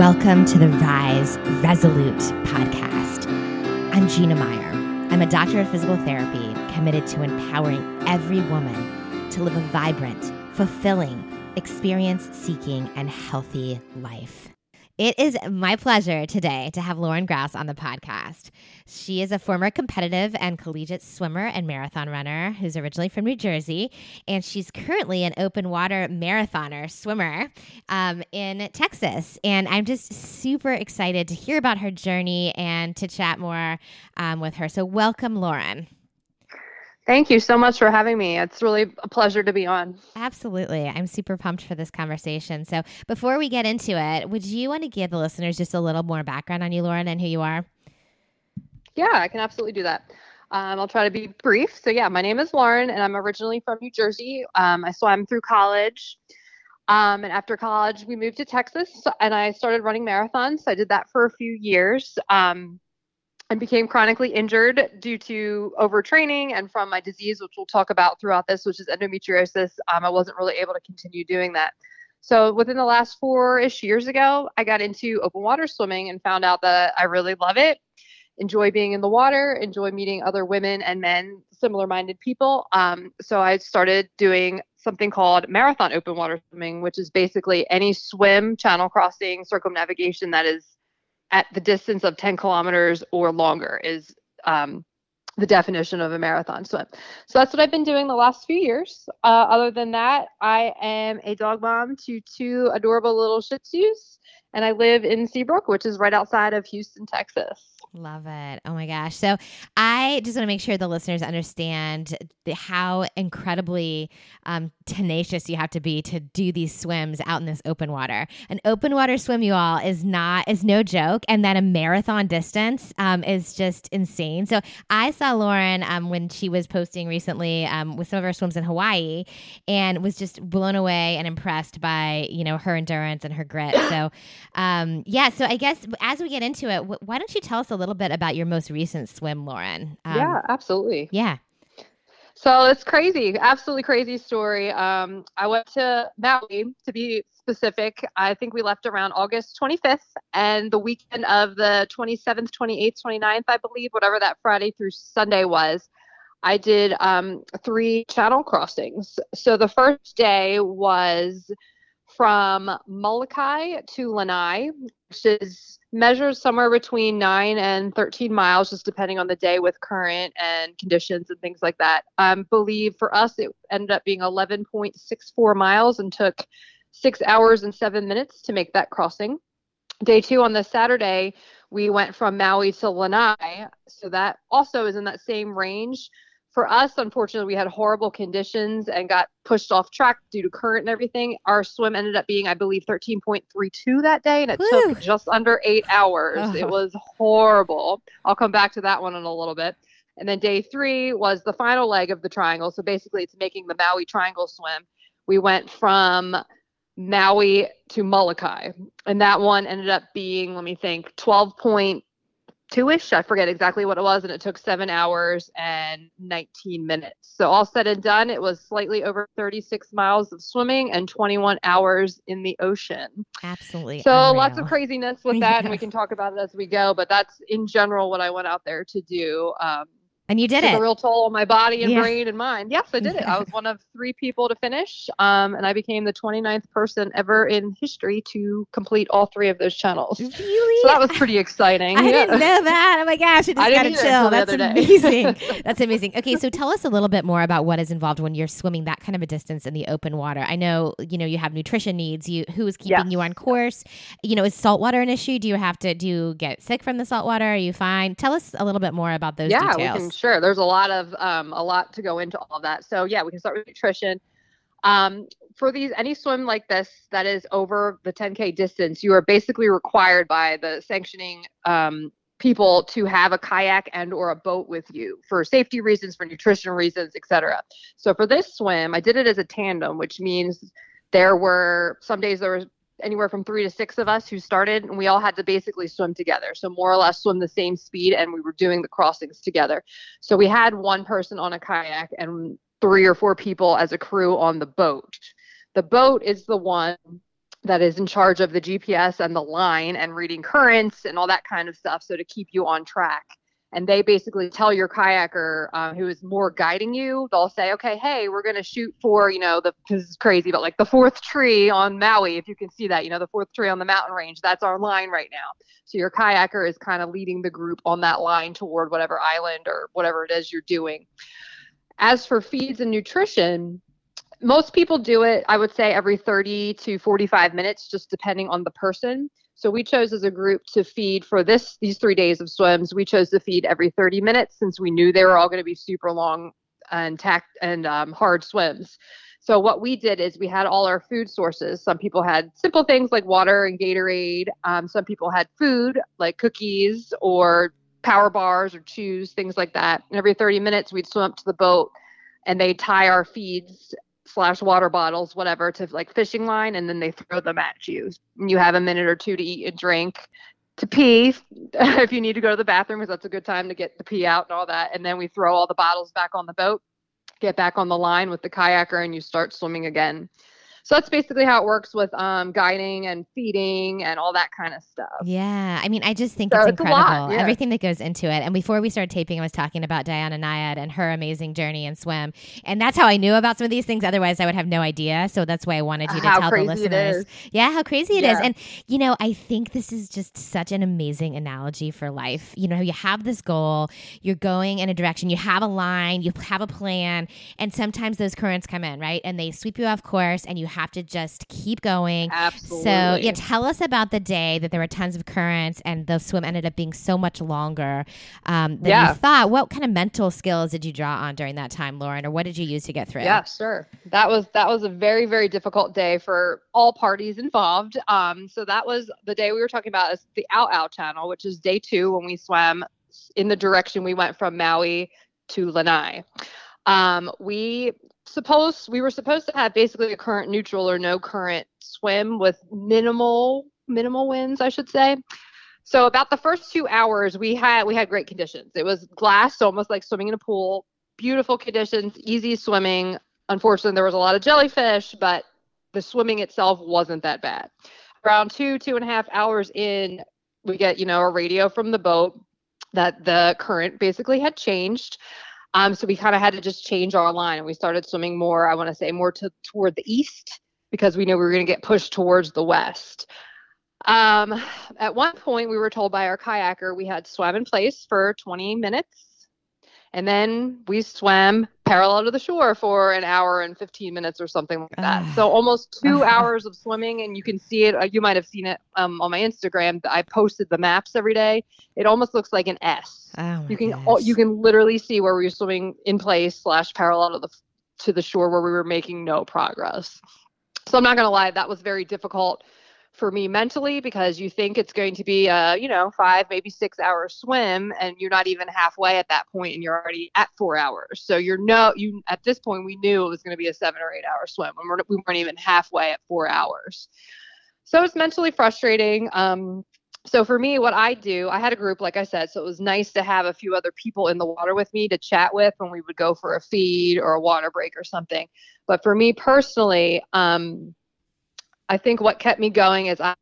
Welcome to the Rise Resolute podcast. I'm Gina Meyer. I'm a doctor of physical therapy committed to empowering every woman to live a vibrant, fulfilling, experience seeking, and healthy life. It is my pleasure today to have Lauren Grouse on the podcast. She is a former competitive and collegiate swimmer and marathon runner who's originally from New Jersey, and she's currently an open water marathoner swimmer um, in Texas. And I'm just super excited to hear about her journey and to chat more um, with her. So, welcome, Lauren. Thank you so much for having me. It's really a pleasure to be on. Absolutely. I'm super pumped for this conversation. So, before we get into it, would you want to give the listeners just a little more background on you, Lauren, and who you are? Yeah, I can absolutely do that. Um, I'll try to be brief. So, yeah, my name is Lauren, and I'm originally from New Jersey. Um, I swam through college. Um, and after college, we moved to Texas, and I started running marathons. So I did that for a few years. Um, and became chronically injured due to overtraining and from my disease, which we'll talk about throughout this, which is endometriosis. Um, I wasn't really able to continue doing that. So within the last four-ish years ago, I got into open water swimming and found out that I really love it. Enjoy being in the water, enjoy meeting other women and men, similar-minded people. Um, so I started doing something called marathon open water swimming, which is basically any swim, channel crossing, circumnavigation that is at the distance of 10 kilometers or longer is um, the definition of a marathon swim. So that's what I've been doing the last few years. Uh, other than that, I am a dog mom to two adorable little Shih Tzus, and I live in Seabrook, which is right outside of Houston, Texas. Love it. Oh my gosh. So I just want to make sure the listeners understand the, how incredibly um, tenacious you have to be to do these swims out in this open water. An open water swim, you all, is not is no joke, and then a marathon distance um, is just insane. So I saw Lauren um, when she was posting recently um, with some of her swims in Hawaii, and was just blown away and impressed by you know her endurance and her grit. So um, yeah. So I guess as we get into it, why don't you tell us a little bit about your most recent swim, Lauren. Um, yeah, absolutely. Yeah. So it's crazy, absolutely crazy story. Um, I went to Maui to be specific. I think we left around August 25th, and the weekend of the 27th, 28th, 29th, I believe, whatever that Friday through Sunday was, I did um, three channel crossings. So the first day was from Molokai to Lanai, which is measures somewhere between 9 and 13 miles just depending on the day with current and conditions and things like that. I um, believe for us it ended up being 11.64 miles and took six hours and seven minutes to make that crossing. Day two on the saturday we went from maui to lanai so that also is in that same range for us, unfortunately, we had horrible conditions and got pushed off track due to current and everything. Our swim ended up being, I believe, 13.32 that day, and it Woo. took just under eight hours. Oh. It was horrible. I'll come back to that one in a little bit. And then day three was the final leg of the triangle. So basically, it's making the Maui triangle swim. We went from Maui to Molokai, and that one ended up being, let me think, 12 point two-ish i forget exactly what it was and it took seven hours and 19 minutes so all said and done it was slightly over 36 miles of swimming and 21 hours in the ocean absolutely so unreal. lots of craziness with that yeah. and we can talk about it as we go but that's in general what i went out there to do um, and you did it. A real toll on my body and yeah. brain and mind. Yes, I did it. I was one of three people to finish, um, and I became the 29th person ever in history to complete all three of those channels. Really? So that was pretty exciting. I yeah. didn't know that. Oh my gosh, I just got to chill. That's amazing. That's amazing. Okay, so tell us a little bit more about what is involved when you're swimming that kind of a distance in the open water. I know you know you have nutrition needs. You who is keeping yes. you on course? You know, is salt water an issue? Do you have to do you get sick from the salt water? Are you fine? Tell us a little bit more about those yeah, details sure. There's a lot of um, a lot to go into all of that. So yeah, we can start with nutrition. Um, for these any swim like this that is over the 10k distance, you are basically required by the sanctioning um, people to have a kayak and or a boat with you for safety reasons, for nutrition reasons, etc. So for this swim, I did it as a tandem, which means there were some days there was anywhere from three to six of us who started, and we all had to basically swim together. So more or less swim the same speed, and we were doing the crossings together. So we had one person on a kayak and three or four people as a crew on the boat. The boat is the one that is in charge of the GPS and the line and reading currents and all that kind of stuff. So to keep you on track. And they basically tell your kayaker uh, who is more guiding you, they'll say, okay, hey, we're going to shoot for, you know, the, this is crazy, but like the fourth tree on Maui, if you can see that, you know, the fourth tree on the mountain range, that's our line right now. So your kayaker is kind of leading the group on that line toward whatever island or whatever it is you're doing. As for feeds and nutrition, most people do it, I would say, every 30 to 45 minutes, just depending on the person. So we chose as a group to feed for this these three days of swims. We chose to feed every 30 minutes since we knew they were all going to be super long and tact and um, hard swims. So what we did is we had all our food sources. Some people had simple things like water and Gatorade. Um, some people had food like cookies or power bars or chews, things like that. And every 30 minutes, we'd swim up to the boat and they tie our feeds slash water bottles, whatever, to like fishing line, and then they throw them at you. And you have a minute or two to eat and drink, to pee if you need to go to the bathroom, because that's a good time to get the pee out and all that. And then we throw all the bottles back on the boat, get back on the line with the kayaker, and you start swimming again. So that's basically how it works with um, guiding and feeding and all that kind of stuff. Yeah. I mean, I just think so it's, it's incredible. Yeah. Everything that goes into it. And before we started taping, I was talking about Diana Nyad and her amazing journey in swim. And that's how I knew about some of these things. Otherwise, I would have no idea. So that's why I wanted you to how tell the listeners. Yeah, how crazy it yeah. is. And, you know, I think this is just such an amazing analogy for life. You know, you have this goal, you're going in a direction, you have a line, you have a plan, and sometimes those currents come in, right? And they sweep you off course and you have to just keep going. Absolutely. So, yeah, tell us about the day that there were tons of currents and the swim ended up being so much longer um, than yeah. you thought. What kind of mental skills did you draw on during that time, Lauren, or what did you use to get through? Yeah, sure. That was that was a very very difficult day for all parties involved. Um, so that was the day we were talking about is the Auau channel, which is day two when we swam in the direction we went from Maui to Lanai. Um, we supposed we were supposed to have basically a current neutral or no current swim with minimal minimal winds, I should say. So about the first two hours, we had we had great conditions. It was glass, so almost like swimming in a pool. Beautiful conditions, easy swimming. Unfortunately, there was a lot of jellyfish, but the swimming itself wasn't that bad. Around two two and a half hours in, we get you know a radio from the boat that the current basically had changed. Um, so we kind of had to just change our line and we started swimming more, I want to say more to toward the east because we knew we were going to get pushed towards the west. Um, at one point, we were told by our kayaker we had swam in place for 20 minutes and then we swam parallel to the shore for an hour and 15 minutes or something like that. so almost two hours of swimming, and you can see it. Uh, you might have seen it um, on my Instagram. I posted the maps every day. It almost looks like an S. Oh you can gosh. you can literally see where we were swimming in place slash parallel to the to the shore where we were making no progress. So I'm not gonna lie, that was very difficult for me mentally because you think it's going to be a you know five maybe six hour swim and you're not even halfway at that point and you're already at four hours. So you're no you at this point we knew it was going to be a seven or eight hour swim and we're, we weren't even halfway at four hours. So it's mentally frustrating um, so for me what i do i had a group like i said so it was nice to have a few other people in the water with me to chat with when we would go for a feed or a water break or something. But for me personally um, I think what kept me going is I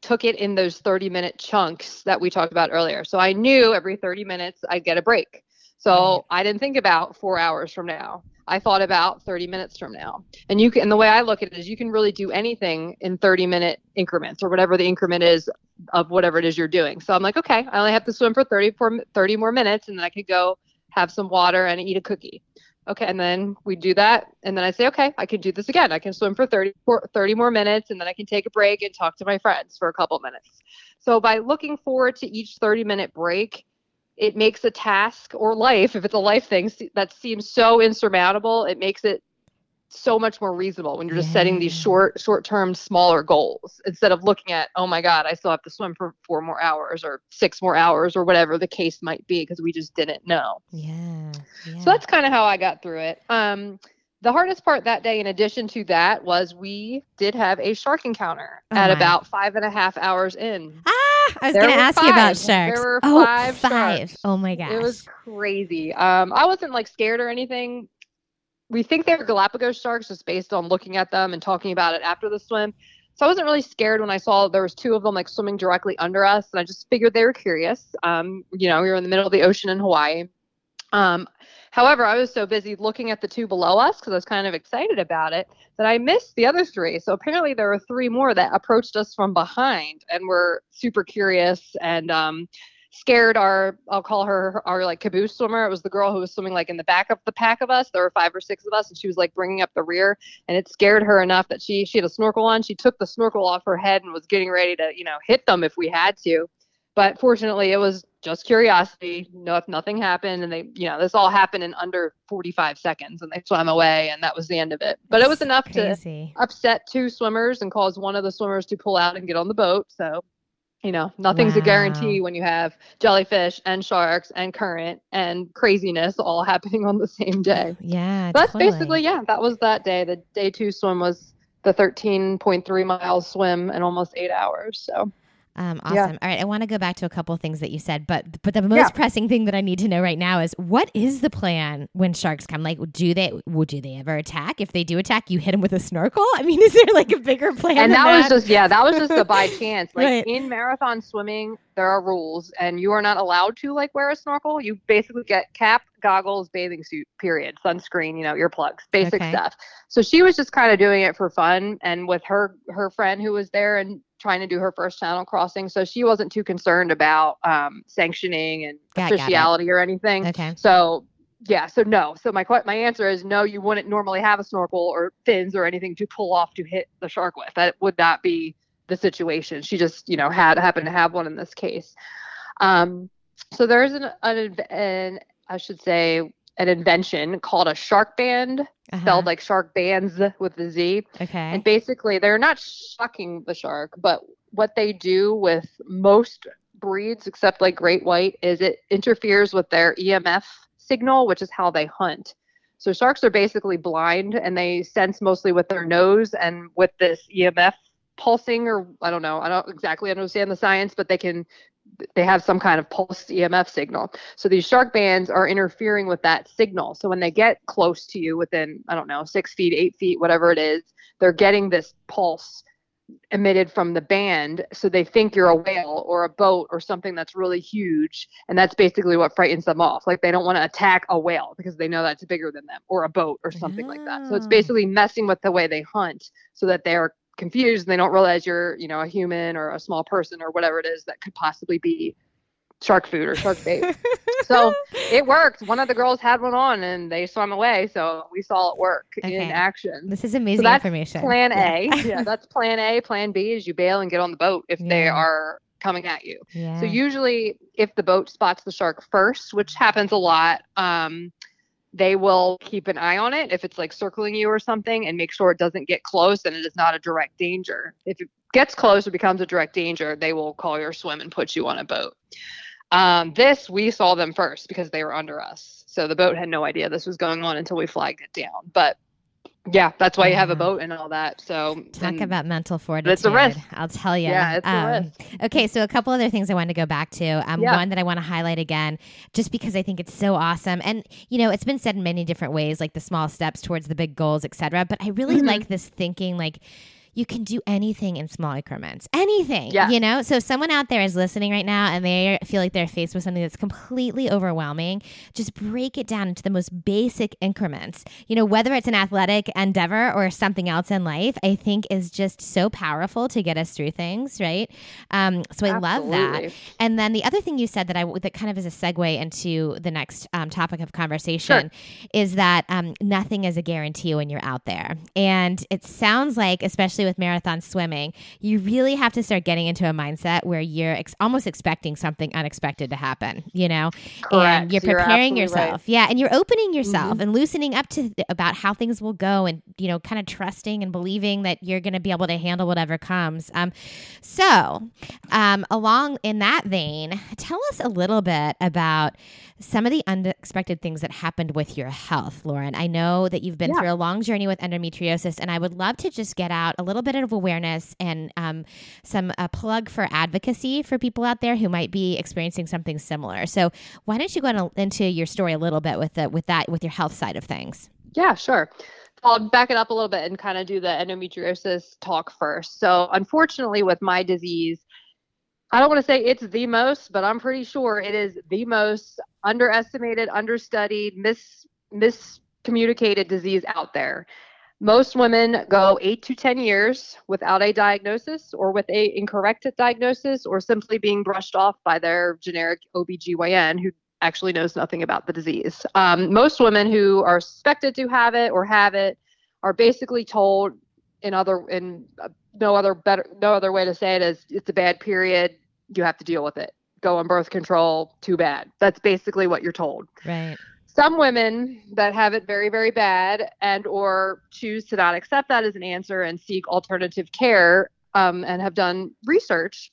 took it in those 30 minute chunks that we talked about earlier. So I knew every 30 minutes I'd get a break. So. Mm-hmm. I didn't think about four hours from now. I thought about 30 minutes from now. And you can, and the way I look at it is you can really do anything in 30 minute increments or whatever the increment is of whatever it is you're doing. So I'm like, okay, I only have to swim for 30, for 30 more minutes and then I could go have some water and eat a cookie okay and then we do that and then i say okay i can do this again. I can swim for 30, 30 more minutes and then i can take a break and talk to my friends for a couple minutes. So by looking forward to each 30 minute break it makes a task or life if it's a life thing that seems so insurmountable it makes it so much more reasonable when you're just yeah. setting these short short term smaller goals instead of looking at oh my god i still have to swim for four more hours or six more hours or whatever the case might be because we just didn't know yeah, yeah. so that's kind of how i got through it um the hardest part that day in addition to that was we did have a shark encounter oh at my. about five and a half hours in ah i was going to ask five. you about sharks there were oh, five five. Oh my gosh it was crazy um i wasn't like scared or anything we think they're Galapagos sharks just based on looking at them and talking about it after the swim. so I wasn't really scared when I saw there was two of them like swimming directly under us, and I just figured they were curious. Um, you know, we were in the middle of the ocean in Hawaii. Um, however, I was so busy looking at the two below us because I was kind of excited about it that I missed the other three. So apparently there were three more that approached us from behind and were super curious and um, scared our I'll call her our like caboose swimmer. It was the girl who was swimming like in the back of the pack of us. There were five or six of us, and she was like bringing up the rear, and it scared her enough that she she had a snorkel on. She took the snorkel off her head and was getting ready to you know hit them if we had to. But fortunately, it was just curiosity. No, if nothing happened, and they, you know, this all happened in under 45 seconds, and they swam away, and that was the end of it. But it was enough Crazy. to upset two swimmers and cause one of the swimmers to pull out and get on the boat. So you know, nothing's a guarantee when you have jellyfish and sharks and current and craziness all happening on the same day. Yeah, That's totally. basically, yeah, that was that day. The day two swim was the 13.3 miles swim in almost eight hours. So, Um, Yeah. awesome. All right, I want to go back to a couple of things that you said, but but the most Yeah. pressing thing that I need to know right now is what is the plan when sharks come? Like, do they would do they ever attack? If they do attack, you hit them with a snorkel. I mean, is there like a bigger plan? and than that was just, yeah, that was just a by chance. Like Right. in marathon swimming, there are rules, and you are not allowed to like wear a snorkel. You basically get cap, goggles, bathing suit, period, sunscreen, you know, earplugs, basic Okay. stuff. So she was just kind of doing it for fun, and with her her friend who was there and trying to do her first channel crossing, so she wasn't too concerned about um, sanctioning and Got- got officiality or anything. okay. So yeah, so no. So my my answer is no. You wouldn't normally have a snorkel or fins or anything to pull off to hit the shark with. That would not be the situation. She just you know had happened to have one in this case. Um, so there's an, an an I should say an invention called a shark band, Uh-huh. spelled like shark bands with the Z. okay. And basically, they're not shocking the shark, but what they do with most breeds, except like great white, is it interferes with their EMF signal, which is how they hunt. So sharks are basically blind and they sense mostly with their nose and with this EMF pulsing, or I don't know, I don't exactly understand the science, but they can. They have some kind of pulse EMF signal. So these shark bands are interfering with that signal. So when they get close to you within, I don't know, six feet, eight feet, whatever it is, they're getting this pulse emitted from the band so they think you're a whale or a boat or something that's really huge and that's basically what frightens them off like they don't want to attack a whale because they know that's bigger than them or a boat or something like that so it's Oh. basically messing with the way they hunt so that they're confused and they don't realize you're you know a human or a small person or whatever it is that could possibly be shark food or shark bait so it worked one of the girls had one on and they swam away so we saw it work Okay. in action this is amazing that's information. Plan A. Yeah, that's plan A. Plan B is you bail and get on the boat if they are coming at you. yeah. So usually, if the boat spots the shark first, which happens a lot, um, they will keep an eye on it if it's like circling you or something, and make sure it doesn't get close and it is not a direct danger. If it gets close or becomes a direct danger, they will call your swim and put you on a boat. Um, this we saw them first because they were under us, so the boat had no idea this was going on until we flagged it down. But yeah, that's why you have a boat and all that. So Talk about mental fortitude. it's a risk. I'll tell you. Yeah, it's a risk. Okay, so a couple other things I wanted to go back to. Um, Yeah. One that I want to highlight again, just because I think it's so awesome. And, you know, it's been said in many different ways, like the small steps towards the big goals, etc. But I really Mhm. like this thinking, like, you can do anything in small increments. Anything. Yeah. You know? So if someone out there is listening right now and they feel like they're faced with something that's completely overwhelming, just break it down into the most basic increments. You know, whether it's an athletic endeavor or something else in life, I think is just so powerful to get us through things, right? Um, so I love that. And then the other thing you said that I that kind of is a segue into the next um, topic of conversation is that um, nothing is a guarantee when you're out there, and it sounds like, especially with marathon swimming, you really have to start getting into a mindset where you're ex- almost expecting something unexpected to happen. You know, and you're You're preparing right. yourself, yeah, and you're opening yourself Mhm. and loosening up to th- about how things will go, and you know, kind of trusting and believing that you're going to be able to handle whatever comes. Um, so, um, along in that vein, tell us a little bit about some of the unexpected things that happened with your health, Lauren. I know that you've been Yeah. through a long journey with endometriosis, and I would love to just get out a little bit of awareness and um, some a plug for advocacy for people out there who might be experiencing something similar. So, why don't you go in- into your story a little bit with the, with that with your health side of things? Yeah, sure. I'll back it up a little bit and kind of do the endometriosis talk first. So, unfortunately, with my disease, I don't want to say it's the most, but I'm pretty sure it is the most underestimated, understudied, mis miscommunicated disease out there. Most women go eight to 10 years without a diagnosis or with a incorrect diagnosis or simply being brushed off by their generic OBGYN who actually knows nothing about the disease. Um, most women who are suspected to have it or have it are basically told in other in uh, no other better no other way to say it is it's a bad period you have to deal with it. Go on birth control too bad. That's basically what you're told. Right some women that have it very very bad and or choose to not accept that as an answer and seek alternative care um, and have done research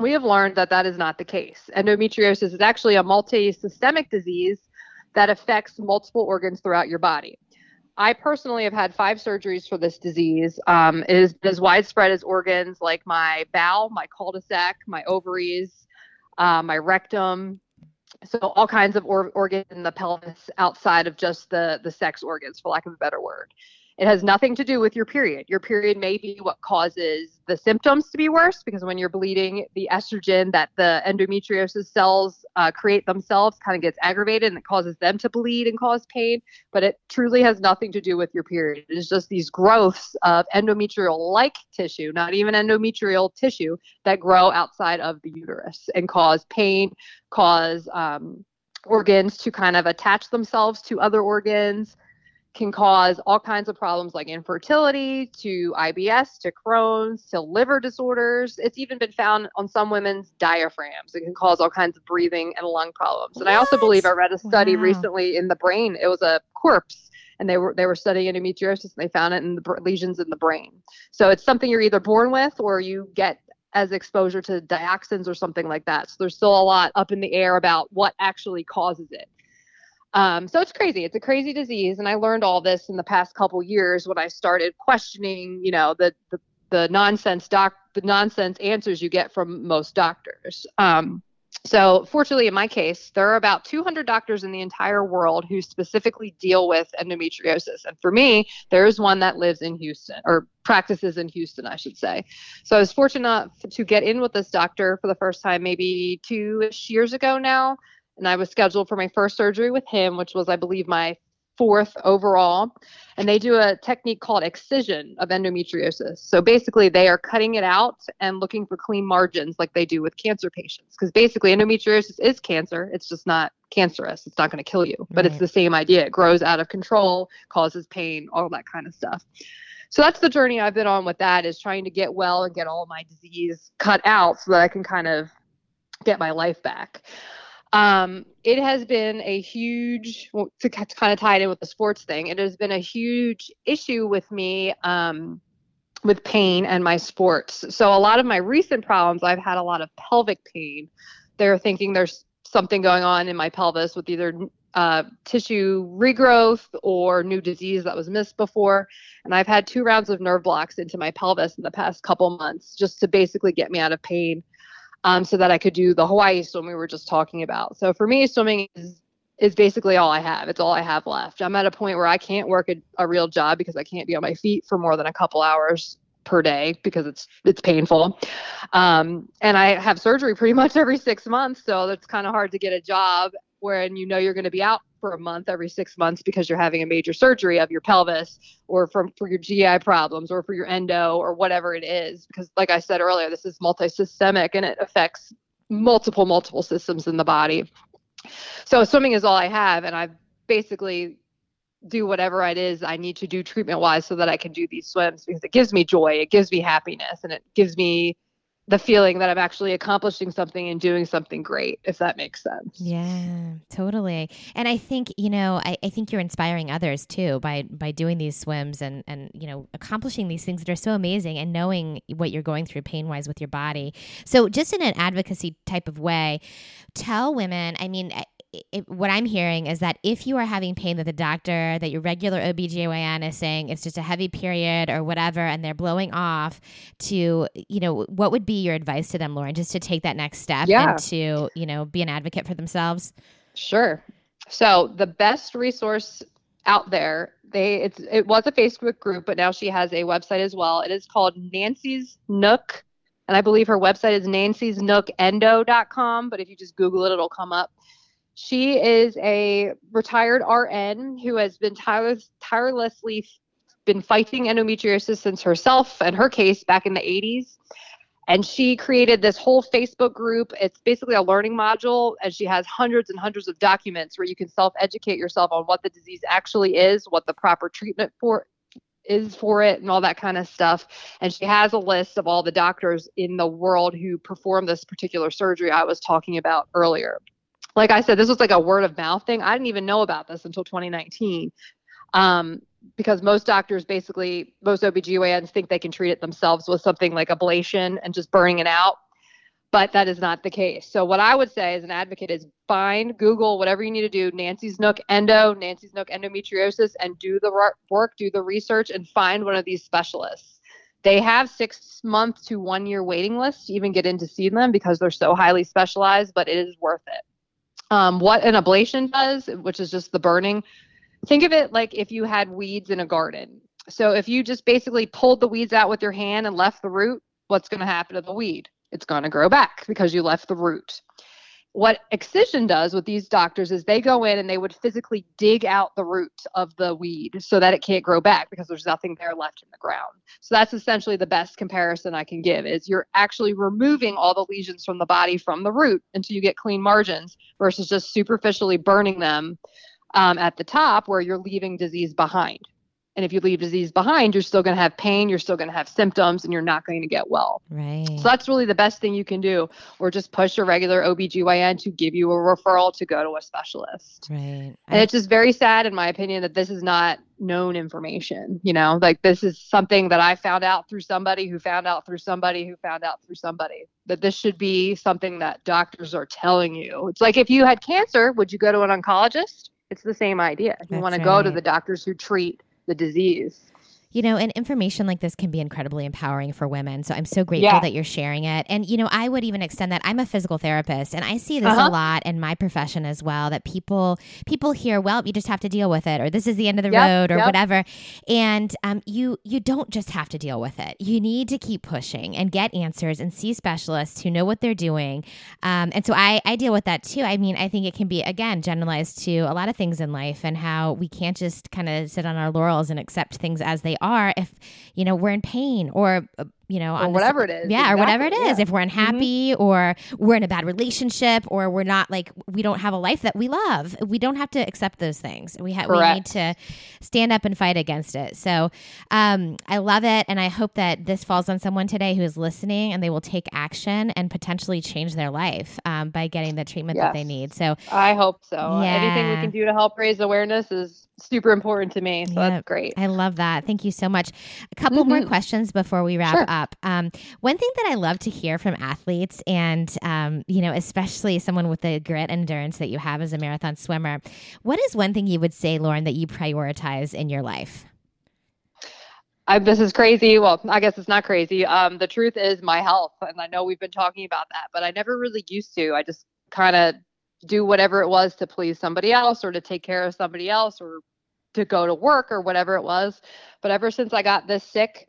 we have learned that that is not the case endometriosis is actually a multi-systemic disease that affects multiple organs throughout your body I personally have had five surgeries for this disease. Um, it is as widespread as organs like my bowel, my cul-de-sac, my ovaries, uh, my rectum, so all kinds of or- organs in the pelvis outside of just the the sex organs for lack of a better word it has nothing to do with your period. Your period may be what causes the symptoms to be worse because when you're bleeding, the estrogen that the endometriosis cells uh, create themselves kind of gets aggravated and it causes them to bleed and cause pain. But it truly has nothing to do with your period. It is just these growths of endometrial like tissue, not even endometrial tissue, that grow outside of the uterus and cause pain, cause um, organs to kind of attach themselves to other organs can cause all kinds of problems like infertility to IBS to Crohn's to liver disorders. It's even been found on some women's diaphragms. It can cause all kinds of breathing and lung problems. And what? I also believe I read a study wow. recently in the brain. It was a corpse and they were they were studying endometriosis and they found it in the lesions in the brain. So it's something you're either born with or you get as exposure to dioxins or something like that. So there's still a lot up in the air about what actually causes it. Um, so it's crazy. It's a crazy disease, and I learned all this in the past couple years when I started questioning, you know, the the, the nonsense doc, the nonsense answers you get from most doctors. Um, so fortunately, in my case, there are about 200 doctors in the entire world who specifically deal with endometriosis, and for me, there is one that lives in Houston or practices in Houston, I should say. So I was fortunate enough to get in with this doctor for the first time, maybe two years ago now and I was scheduled for my first surgery with him, which was, I believe, my fourth overall. And they do a technique called excision of endometriosis. So basically, they are cutting it out and looking for clean margins like they do with cancer patients. Because basically, endometriosis is cancer, it's just not cancerous. It's not going to kill you, but right. it's the same idea. It grows out of control, causes pain, all that kind of stuff. So that's the journey I've been on with that is trying to get well and get all my disease cut out so that I can kind of get my life back. Um, it has been a huge, to kind of tie it in with the sports thing, it has been a huge issue with me um, with pain and my sports. So a lot of my recent problems, I've had a lot of pelvic pain. They're thinking there's something going on in my pelvis with either uh, tissue regrowth or new disease that was missed before. And I've had two rounds of nerve blocks into my pelvis in the past couple months just to basically get me out of pain um, so that I could do the Hawaii swim we were just talking about. So for me, swimming is is basically all I have. It's all I have left. I'm at a point where I can't work a, a real job because I can't be on my feet for more than a couple hours per day because it's it's painful. Um, and I have surgery pretty much every six months, so it's kind of hard to get a job when you know you're going to be out for a month every six months because you're having a major surgery of your pelvis or from for your GI problems or for your endo or whatever it is. Because like I said earlier, this is multi-systemic and it affects multiple, multiple systems in the body. So swimming is all I have and I basically do whatever it is I need to do treatment wise so that I can do these swims because it gives me joy, it gives me happiness, and it gives me the feeling that I'm actually accomplishing something and doing something great, if that makes sense. Yeah, totally. And I think, you know, I, I think you're inspiring others too by by doing these swims and and you know, accomplishing these things that are so amazing and knowing what you're going through pain wise with your body. So just in an advocacy type of way, tell women, I mean, it, what I'm hearing is that if you are having pain that the doctor, that your regular OBGYN is saying it's just a heavy period or whatever, and they're blowing off to, you know, what would be your advice to them, Lauren, just to take that next step yeah. and to, you know, be an advocate for themselves? Sure. So the best resource out there They it's it was a Facebook group, but now she has a website as well. It is called Nancy's Nook, and I believe her website is Nancy's Nook Endo.com. But if you just Google it, it'll come up. She is a retired RN who has been tireless, tirelessly been fighting endometriosis since herself and her case back in the 80s. And she created this whole Facebook group. It's basically a learning module, and she has hundreds and hundreds of documents where you can self educate yourself on what the disease actually is, what the proper treatment for is for it and all that kind of stuff. And she has a list of all the doctors in the world who perform this particular surgery I was talking about earlier. Like I said, this was like a word of mouth thing. I didn't even know about this until 2019. Um, because most doctors basically most OBGYNs think they can treat it themselves with something like ablation and just burning it out. But that is not the case. So what I would say as an advocate is find Google whatever you need to do, Nancy's Nook endo, Nancy's Nook endometriosis, and do the work, do the research, and find one of these specialists. They have six month to one year waiting lists to even get in to see them because they're so highly specialized, but it is worth it. Um, what an ablation does, which is just the burning, think of it like if you had weeds in a garden. So if you just basically pulled the weeds out with your hand and left the root, what's going to happen to the weed? It's going to grow back because you left the root. What excision does with these doctors is they go in and they would physically dig out the root of the weed so that it can't grow back because there's nothing there left in the ground. So that's essentially the best comparison I can give is you're actually removing all the lesions from the body from the root until you get clean margins versus just superficially burning them um, at the top where you're leaving disease behind. And if you leave disease behind, you're still going to have pain, you're still going to have symptoms, and you're not going to get well. Right. So that's really the best thing you can do, or just push your regular OBGYN to give you a referral to go to a specialist. Right. And I, it's just very sad, in my opinion, that this is not known information. You know, like this is something that I found out through somebody who found out through somebody who found out through somebody. That this should be something that doctors are telling you. It's like if you had cancer, would you go to an oncologist? It's the same idea. You want to go to the doctors who treat the disease you know, and information like this can be incredibly empowering for women. So I'm so grateful yeah. that you're sharing it. And, you know, I would even extend that I'm a physical therapist and I see this uh-huh. a lot in my profession as well that people people hear, well, you just have to deal with it or this is the end of the yep, road or yep. whatever. And um, you you don't just have to deal with it. You need to keep pushing and get answers and see specialists who know what they're doing. Um, and so I, I deal with that too. I mean, I think it can be, again, generalized to a lot of things in life and how we can't just kind of sit on our laurels and accept things as they are if you know we're in pain or uh, you know, or whatever it is. Yeah, exactly. or whatever it is. Yeah. If we're unhappy mm-hmm. or we're in a bad relationship or we're not like we don't have a life that we love, we don't have to accept those things. We have we need to stand up and fight against it. So um, I love it, and I hope that this falls on someone today who is listening and they will take action and potentially change their life um, by getting the treatment yes. that they need. So I hope so. Yeah. Anything we can do to help raise awareness is super important to me. So that's great. I love that. Thank you so much. A couple mm-hmm. more questions before we wrap sure. up. Um, one thing that I love to hear from athletes, and um, you know, especially someone with the grit and endurance that you have as a marathon swimmer, what is one thing you would say, Lauren, that you prioritize in your life? I, this is crazy. Well, I guess it's not crazy. Um, the truth is my health, and I know we've been talking about that, but I never really used to. I just kind of do whatever it was to please somebody else or to take care of somebody else or to go to work or whatever it was. But ever since I got this sick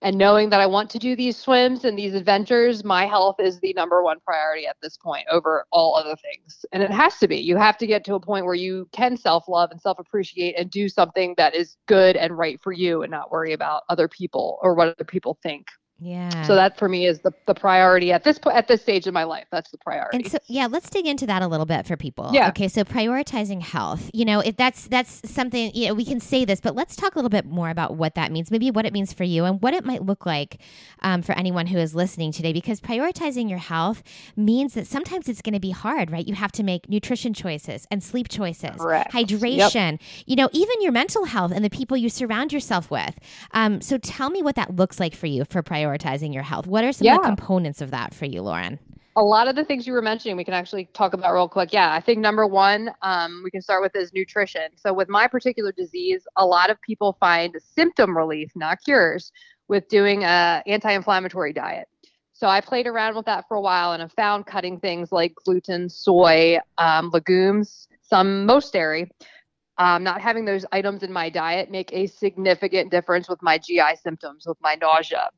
and knowing that I want to do these swims and these adventures, my health is the number one priority at this point over all other things. And it has to be. You have to get to a point where you can self love and self appreciate and do something that is good and right for you and not worry about other people or what other people think. Yeah. So that for me is the, the priority at this point at this stage of my life. That's the priority. And so yeah, let's dig into that a little bit for people. Yeah. Okay. So prioritizing health. You know, if that's that's something you know we can say this, but let's talk a little bit more about what that means. Maybe what it means for you and what it might look like um, for anyone who is listening today. Because prioritizing your health means that sometimes it's going to be hard, right? You have to make nutrition choices and sleep choices, Correct. hydration. Yep. You know, even your mental health and the people you surround yourself with. Um, so tell me what that looks like for you for prioritizing prioritizing your health. What are some yeah. of the components of that for you, Lauren? A lot of the things you were mentioning, we can actually talk about real quick. Yeah, I think number one, um, we can start with is nutrition. So, with my particular disease, a lot of people find symptom relief, not cures, with doing a anti-inflammatory diet. So I played around with that for a while and have found cutting things like gluten, soy, um, legumes, some most dairy, um, not having those items in my diet make a significant difference with my GI symptoms, with my nausea.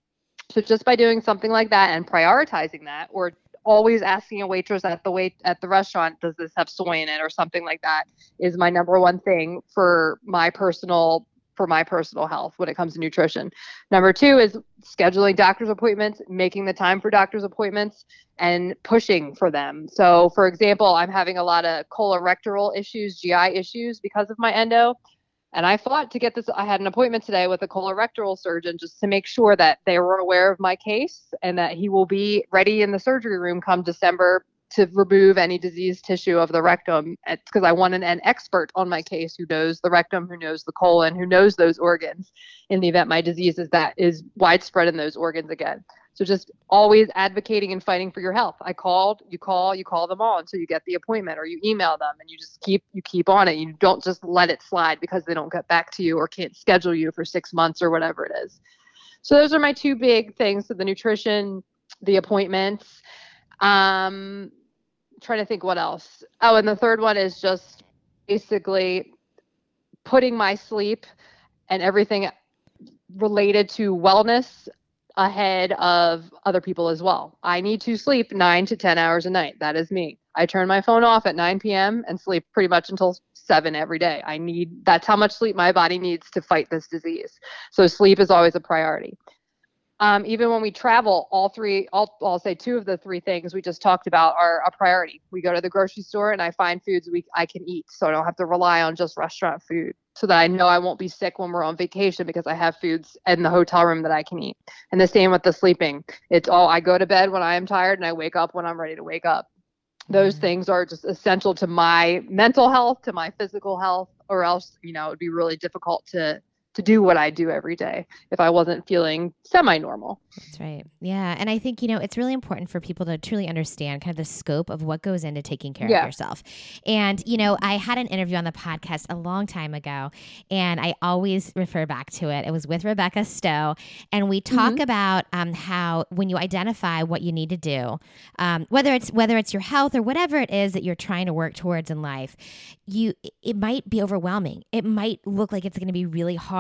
So just by doing something like that and prioritizing that, or always asking a waitress at the wait at the restaurant, does this have soy in it or something like that, is my number one thing for my personal for my personal health when it comes to nutrition. Number two is scheduling doctor's appointments, making the time for doctor's appointments, and pushing for them. So, for example, I'm having a lot of colorectal issues, GI issues because of my endo. And I fought to get this. I had an appointment today with a colorectal surgeon just to make sure that they were aware of my case and that he will be ready in the surgery room come December to remove any diseased tissue of the rectum because I want an, an, expert on my case who knows the rectum, who knows the colon, who knows those organs in the event my disease is that is widespread in those organs again. So just always advocating and fighting for your health. I called, you call, you call them all until you get the appointment or you email them and you just keep you keep on it. You don't just let it slide because they don't get back to you or can't schedule you for 6 months or whatever it is. So those are my two big things, so the nutrition, the appointments. Um, trying to think what else. Oh, and the third one is just basically putting my sleep and everything related to wellness ahead of other people as well. I need to sleep nine to 10 hours a night. That is me. I turn my phone off at 9 p.m. and sleep pretty much until 7 every day. I need that's how much sleep my body needs to fight this disease. So sleep is always a priority. Um, even when we travel, all three, all, I'll say two of the three things we just talked about are a priority. We go to the grocery store and I find foods we I can eat, so I don't have to rely on just restaurant food, so that I know I won't be sick when we're on vacation because I have foods in the hotel room that I can eat. And the same with the sleeping. It's all I go to bed when I am tired and I wake up when I'm ready to wake up. Those mm-hmm. things are just essential to my mental health, to my physical health, or else you know it would be really difficult to to do what I do every day if I wasn't feeling semi normal. That's right. Yeah. And I think, you know, it's really important for people to truly understand kind of the scope of what goes into taking care yeah. of yourself. And, you know, I had an interview on the podcast a long time ago, and I always refer back to it. It was with Rebecca Stowe. And we talk mm-hmm. about um, how when you identify what you need to do, um, whether it's whether it's your health or whatever it is that you're trying to work towards in life, you it might be overwhelming. It might look like it's going to be really hard.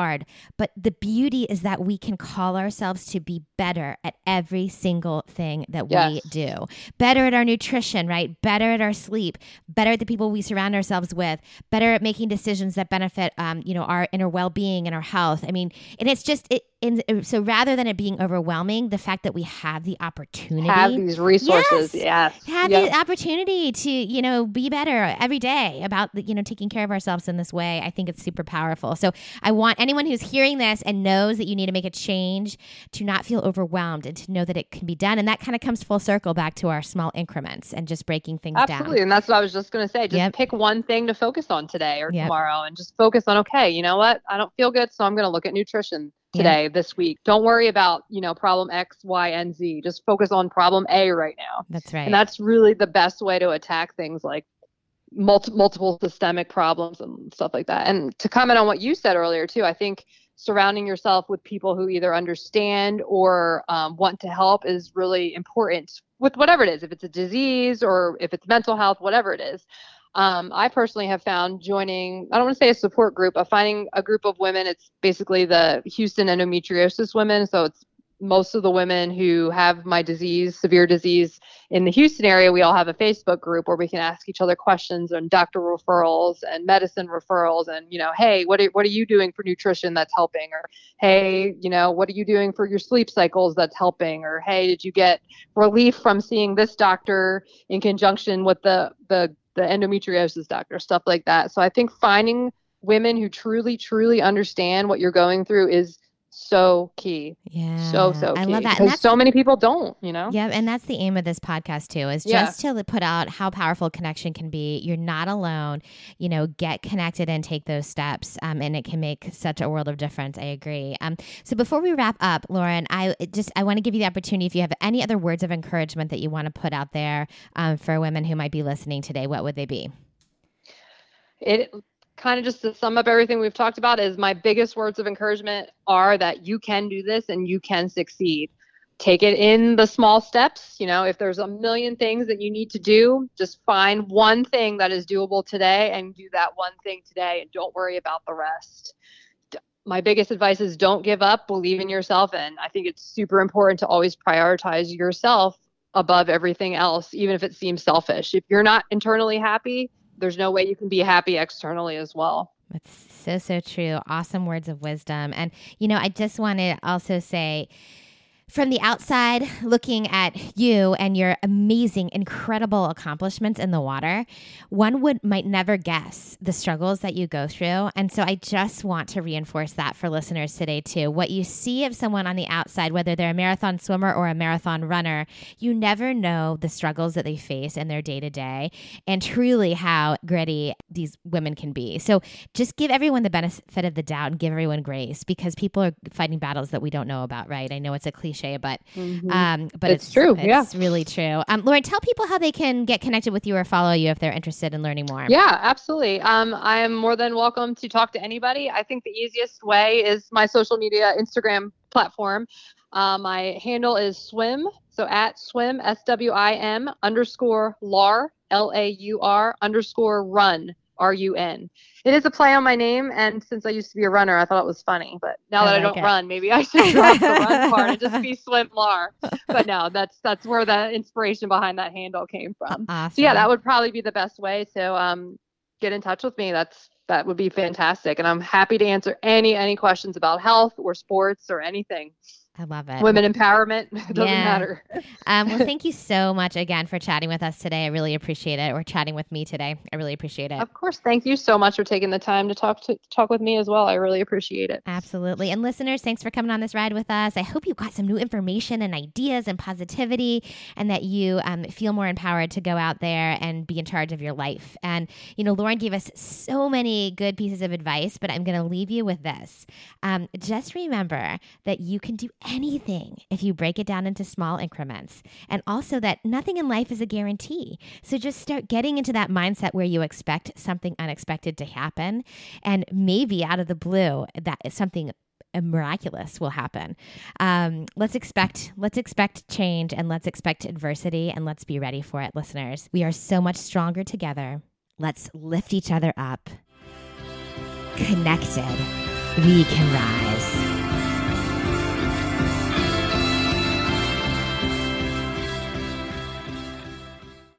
But the beauty is that we can call ourselves to be better at every single thing that yes. we do. Better at our nutrition, right? Better at our sleep, better at the people we surround ourselves with, better at making decisions that benefit um, you know, our inner well-being and our health. I mean, and it's just it in, so rather than it being overwhelming, the fact that we have the opportunity, have these resources, yes, yes. have the opportunity to you know be better every day about you know taking care of ourselves in this way, I think it's super powerful. So I want anyone who's hearing this and knows that you need to make a change to not feel overwhelmed and to know that it can be done, and that kind of comes full circle back to our small increments and just breaking things Absolutely. down. Absolutely, and that's what I was just going to say. Just yep. pick one thing to focus on today or yep. tomorrow, and just focus on okay, you know what, I don't feel good, so I'm going to look at nutrition today, yeah. this week. Don't worry about, you know, problem X, Y, and Z. Just focus on problem A right now. That's right. And that's really the best way to attack things like multi- multiple systemic problems and stuff like that. And to comment on what you said earlier, too, I think surrounding yourself with people who either understand or um, want to help is really important with whatever it is, if it's a disease or if it's mental health, whatever it is. Um, I personally have found joining, I don't want to say a support group, but finding a group of women. It's basically the Houston endometriosis women. So it's most of the women who have my disease, severe disease in the Houston area, we all have a Facebook group where we can ask each other questions and doctor referrals and medicine referrals and, you know, hey, what are, what are you doing for nutrition that's helping? Or, hey, you know, what are you doing for your sleep cycles that's helping? Or, hey, did you get relief from seeing this doctor in conjunction with the, the the endometriosis doctor, stuff like that. So I think finding women who truly, truly understand what you're going through is so key. Yeah. So, so key. I love that. Because so many people don't, you know? Yeah. And that's the aim of this podcast, too, is yeah. just to put out how powerful connection can be. You're not alone. You know, get connected and take those steps. Um, and it can make such a world of difference. I agree. Um, so before we wrap up, Lauren, I just, I want to give you the opportunity if you have any other words of encouragement that you want to put out there um, for women who might be listening today, what would they be? It kind of just to sum up everything we've talked about is my biggest words of encouragement are that you can do this and you can succeed take it in the small steps. You know, if there's a million things that you need to do, just find one thing that is doable today and do that one thing today and don't worry about the rest. My biggest advice is don't give up, believe in yourself. And I think it's super important to always prioritize yourself above everything else, even if it seems selfish. If you're not internally happy, there's no way you can be happy externally as well. That's so, so true. Awesome words of wisdom. And, you know, I just want to also say, from the outside, looking at you and your amazing, incredible accomplishments in the water, one would might never guess the struggles that you go through. And so I just want to reinforce that for listeners today too. What you see of someone on the outside, whether they're a marathon swimmer or a marathon runner, you never know the struggles that they face in their day to day and truly how gritty these women can be. So just give everyone the benefit of the doubt and give everyone grace because people are fighting battles that we don't know about, right? I know it's a cliche cliche, but mm-hmm. um, but it's, it's true. It's yeah, really true. Um, Lauren, tell people how they can get connected with you or follow you if they're interested in learning more. Yeah, absolutely. Um, I am more than welcome to talk to anybody. I think the easiest way is my social media Instagram platform. Uh, my handle is swim, so at swim s w i m underscore lar l a u r underscore run R U N. It is a play on my name, and since I used to be a runner, I thought it was funny. But now I that like I don't it. run, maybe I should drop the run part and just be Swim Lar. But no, that's that's where the inspiration behind that handle came from. Awesome. So yeah, that would probably be the best way. So um, get in touch with me. That's that would be fantastic, and I'm happy to answer any any questions about health or sports or anything. I love it. Women empowerment. It doesn't yeah. matter. um, well, thank you so much again for chatting with us today. I really appreciate it. Or chatting with me today. I really appreciate it. Of course. Thank you so much for taking the time to talk to talk with me as well. I really appreciate it. Absolutely. And listeners, thanks for coming on this ride with us. I hope you got some new information and ideas and positivity, and that you um, feel more empowered to go out there and be in charge of your life. And you know, Lauren gave us so many good pieces of advice, but I'm going to leave you with this. Um, just remember that you can do anything if you break it down into small increments. And also that nothing in life is a guarantee. So just start getting into that mindset where you expect something unexpected to happen. And maybe out of the blue, that is something miraculous will happen. Um, let's expect let's expect change and let's expect adversity and let's be ready for it, listeners. We are so much stronger together. Let's lift each other up. Connected, we can rise.